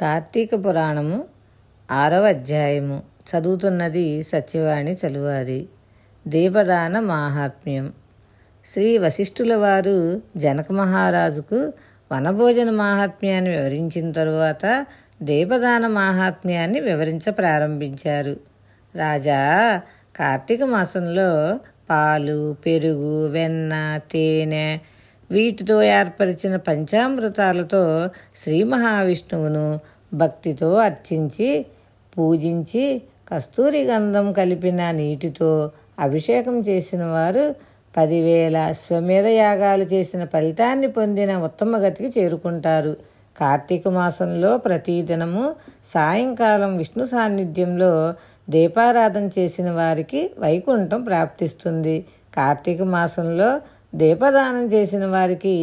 కార్తీక పురాణము ఆరవ అధ్యాయము. చదువుతున్నది సత్యవాణి చలువారి. దీపదాన మాహాత్మ్యం. శ్రీ వశిష్ఠుల వారు జనక మహారాజుకు వనభోజన మాహాత్మ్యాన్ని వివరించిన తరువాత దీపదాన మాహాత్మ్యాన్ని వివరించ ప్రారంభించారు. రాజా కార్తీక మాసంలో పాలు పెరుగు వెన్న తేనె వీటితో ఏర్పరిచిన పంచామృతాలతో శ్రీ మహావిష్ణువును భక్తితో అర్చించి పూజించి కస్తూరి గంధం కలిపిన నీటితో అభిషేకం చేసిన వారు పదివేల అశ్వమేధ యాగాలు చేసిన ఫలితాన్ని పొందిన ఉత్తమ గతికి చేరుకుంటారు. కార్తీక మాసంలో ప్రతిదినము సాయంకాలం విష్ణు సాన్నిధ్యంలో దీపారాధన చేసిన వారికి వైకుంఠం ప్రాప్తిస్తుంది. కార్తీక మాసంలో దీపదానం చేసిన వారికి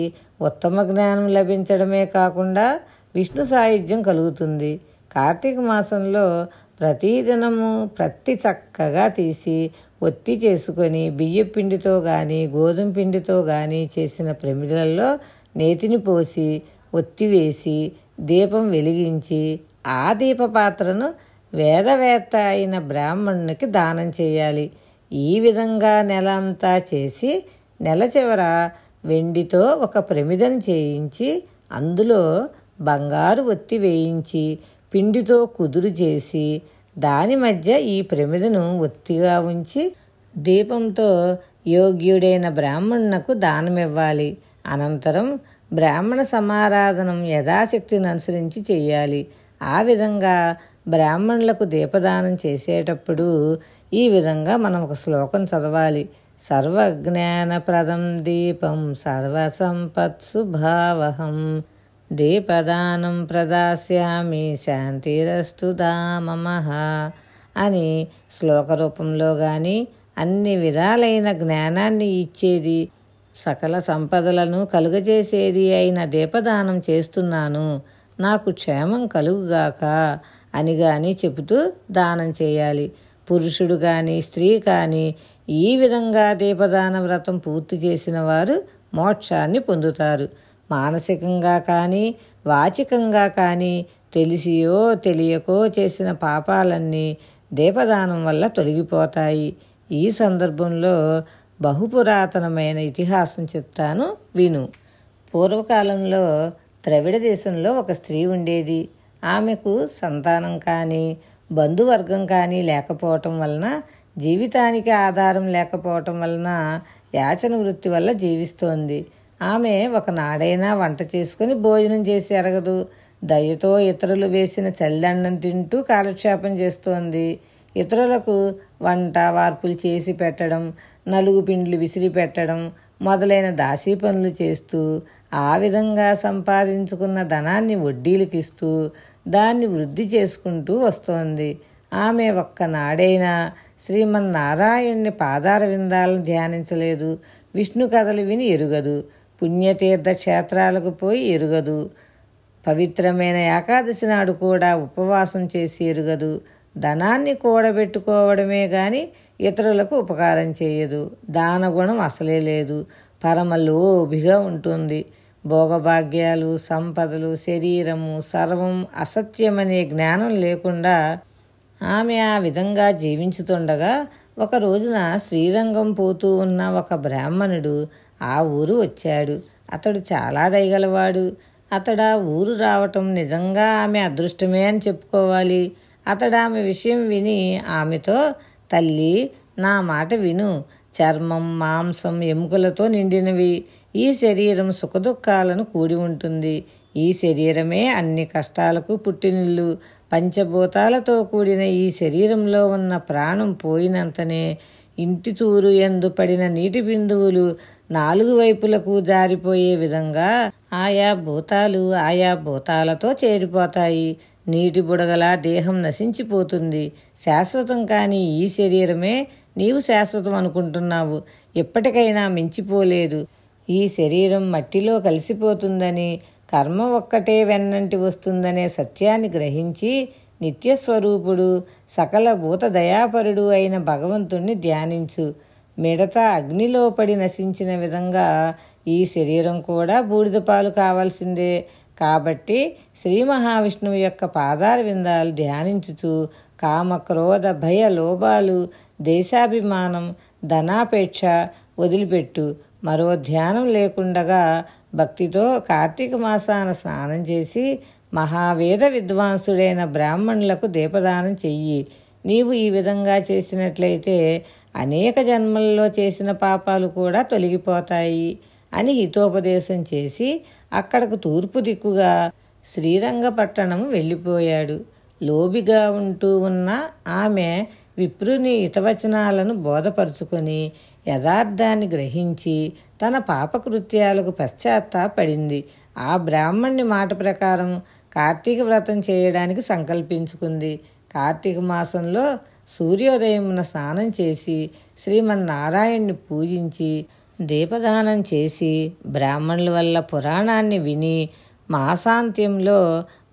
ఉత్తమ జ్ఞానం లభించడమే కాకుండా విష్ణు సాయుధ్యం కలుగుతుంది. కార్తీక మాసంలో ప్రతిదినము ప్రతి చక్కగా తీసి ఒత్తి చేసుకొని బియ్య పిండితో కానీ గోధుమ పిండితో కానీ చేసిన ప్రమిదలలో నేతిని పోసి ఒత్తి వేసి దీపం వెలిగించి ఆ దీప పాత్రను వేదవేత్త అయిన బ్రాహ్మణునికి దానం చేయాలి. ఈ విధంగా నెల అంతా చేసి నెల చివర వెండితో ఒక ప్రమిదను చేయించి అందులో బంగారు ఒత్తి వేయించి పిండితో కుదురు చేసి దాని మధ్య ఈ ప్రమిదను ఒత్తిగా ఉంచి దీపంతో యోగ్యుడైన బ్రాహ్మణునకు దానమివ్వాలి. అనంతరం బ్రాహ్మణ సమారాధనం యథాశక్తిని అనుసరించి చేయాలి. ఆ విధంగా బ్రాహ్మణులకు దీపదానం చేసేటప్పుడు ఈ విధంగా మనం ఒక శ్లోకం చదవాలి. సర్వజ్ఞానప్రదం దీపం సర్వసంపత్సుభావహం. దీపదానం ప్రదాస్యామి శాంతిరస్తు దామమహ అని శ్లోక రూపంలో కానీ అన్ని విధాలైన జ్ఞానాన్ని ఇచ్చేది సకల సంపదలను కలుగజేసేది అయిన దీపదానం చేస్తున్నాను. నాకు క్షేమం కలుగుగాక అని గాని చెబుతూ దానం చేయాలి. పురుషుడు కానీ స్త్రీ కానీ ఈ విధంగా దీపదాన వ్రతం పూర్తి చేసిన వారు మోక్షాన్ని పొందుతారు. మానసికంగా కానీ వాచికంగా కానీ తెలిసియో తెలియకో చేసిన పాపాలన్నీ దీపదానం వల్ల తొలగిపోతాయి. ఈ సందర్భంలో బహుపురాతనమైన ఇతిహాసం చెప్తాను విను. పూర్వకాలంలో ద్రవిడ దేశంలో ఒక స్త్రీ ఉండేది. ఆమెకు సంతానం కానీ బంధువర్గం కానీ లేకపోవటం వలన జీవితానికి ఆధారం లేకపోవటం వలన యాచన వృత్తి వల్ల జీవిస్తోంది. ఆమె ఒకనాడైనా వంట చేసుకుని భోజనం చేసి ఎరగదు. దయతో ఇతరులు వేసిన చల్లండం తింటూ కాలక్షేపం చేస్తోంది. ఇతరులకు వంట వార్పులు చేసి పెట్టడం నలుగు పిండ్లు విసిరి పెట్టడం మొదలైన దాసీ పనులు చేస్తూ ఆ విధంగా సంపాదించుకున్న ధనాన్ని వడ్డీలకు ఇస్తూ దాన్ని వృద్ధి చేసుకుంటూ వస్తోంది. ఆమె ఒక్కనాడైనా శ్రీమన్నారాయణ్ణి పాదార విందాలను ధ్యానించలేదు. విష్ణు కథలు విని ఎరుగదు. పుణ్యతీర్థ క్షేత్రాలకు పోయి ఎరుగదు. పవిత్రమైన ఏకాదశి నాడు కూడా ఉపవాసం చేసి ఎరుగదు. ధనాన్ని కూడబెట్టుకోవడమే కానీ ఇతరులకు ఉపకారం చేయదు. దానగుణం అసలే లేదు. పరమ లోభిగా ఉంటుంది. భోగభాగ్యాలు సంపదలు శరీరము సర్వం అసత్యమనే జ్ఞానం లేకుండా ఆమె ఆ విధంగా జీవించుతుండగా ఒక రోజున శ్రీరంగం పోతూ ఉన్న ఒక బ్రాహ్మణుడు ఆ ఊరు వచ్చాడు. అతడు చాలా దయగలవాడు. అతడు ఆ ఊరు రావటం నిజంగా ఆమె అదృష్టమే అని చెప్పుకోవాలి. అతడు ఆమె విషయం విని ఆమెతో తల్లి నా మాట విను. చర్మం మాంసం ఎముకలతో నిండినవి. ఈ శరీరం సుఖదుఖాలను కూడి ఉంటుంది. ఈ శరీరమే అన్ని కష్టాలకు పుట్టినిల్లు. పంచభూతాలతో కూడిన ఈ శరీరంలో ఉన్న ప్రాణం పోయినంతనే ఇంటి చూరు ఎందు పడిన నీటి బిందువులు నాలుగు వైపులకు జారిపోయే విధంగా ఆయా భూతాలు ఆయా భూతాలతో చేరిపోతాయి. నీటి బుడగల దేహం నశించిపోతుంది. శాశ్వతం కాని ఈ శరీరమే నీవు శాశ్వతం అనుకుంటున్నావు. ఇప్పటికైనా మించిపోలేదు. ఈ శరీరం మట్టిలో కలిసిపోతుందని కర్మ ఒక్కటే వెన్నంటి వస్తుందనే సత్యాన్ని గ్రహించి నిత్యస్వరూపుడు సకల భూత దయాపరుడు అయిన భగవంతుణ్ణి ధ్యానించు. మిడత అగ్నిలో పడి నశించిన విధంగా ఈ శరీరం కూడా బూడిద పాలు కావాల్సిందే. కాబట్టి శ్రీ మహావిష్ణువు యొక్క పాదార విందాలు ధ్యానించుచు కామ క్రోధ భయ లోభాలు దేశాభిమానం ధనాపేక్ష వదిలిపెట్టు. మరో ధ్యానం లేకుండగా భక్తితో కార్తీక మాసాన స్నానం చేసి మహావేద విద్వాంసుడైన బ్రాహ్మణులకు దీపదానం చెయ్యి. నీవు ఈ విధంగా చేసినట్లయితే అనేక జన్మల్లో చేసిన పాపాలు కూడా తొలగిపోతాయి అని హితోపదేశం చేసి అక్కడకు తూర్పు దిక్కుగా శ్రీరంగపట్టణం వెళ్ళిపోయాడు. లోబిగా ఉంటూ ఉన్న ఆమె విప్రుని హితవచనాలను బోధపరుచుకొని యథార్థాన్ని గ్రహించి తన పాపకృత్యాలకు పశ్చాత్తాపడింది. ఆ బ్రాహ్మణ్ణి మాట ప్రకారం కార్తీక వ్రతం చేయడానికి సంకల్పించుకుంది. కార్తీక మాసంలో సూర్యోదయమున స్నానం చేసి శ్రీమన్నారాయణ్ణి పూజించి దీపదానం చేసి బ్రాహ్మణుల వల్ల పురాణాన్ని విని మాసాంత్యంలో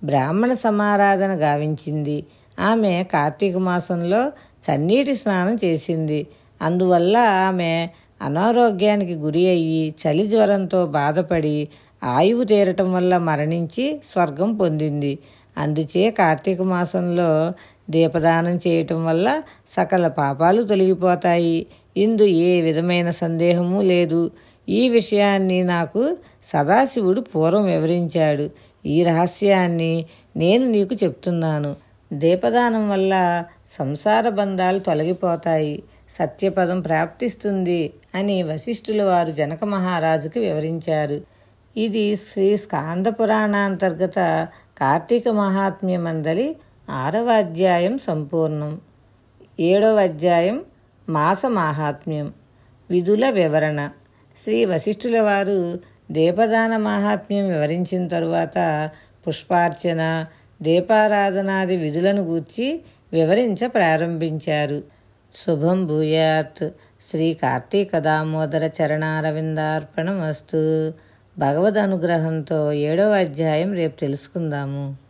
బ్రాహ్మణ సమారాధన గావించింది. ఆమె కార్తీక మాసంలో చన్నీటి స్నానం చేసింది. అందువల్ల ఆమె అనారోగ్యానికి గురి అయ్యి చలి జ్వరంతో బాధపడి ఆయువు తీరటం వల్ల మరణించి స్వర్గం పొందింది. అందుచే కార్తీక మాసంలో దీపదానం చేయటం వల్ల సకల పాపాలు తొలగిపోతాయి. ఇందు ఏ విధమైన సందేహము లేదు. ఈ విషయాన్ని నాకు సదాశివుడు పూర్వం వివరించాడు. ఈ రహస్యాన్ని నేను నీకు చెప్తున్నాను. దీపదానం వల్ల సంసార బంధాలు తొలగిపోతాయి. సత్యపదం ప్రాప్తిస్తుంది అని వశిష్ఠుల వారు జనక మహారాజుకు వివరించారు. ఇది శ్రీ స్కాంద పురాణాంతర్గత కార్తీక మహాత్మ్యమందలి ఆరవ అధ్యాయం సంపూర్ణం. ఏడవ అధ్యాయం మాస మాహాత్మ్యం. విధుల వివరణ. శ్రీ వశిష్ఠుల వారు దీపదాన మహాత్మ్యం వివరించిన తరువాత పుష్పార్చన దీపారాధనాది విధులను గూర్చి వివరించ ప్రారంభించారు. శుభం భూయాత్. శ్రీ కార్తీక దామోదర చరణారవిందార్పణమస్తు. భగవద్ అనుగ్రహంతో ఏడవ అధ్యాయం రేపు తెలుసుకుందాము.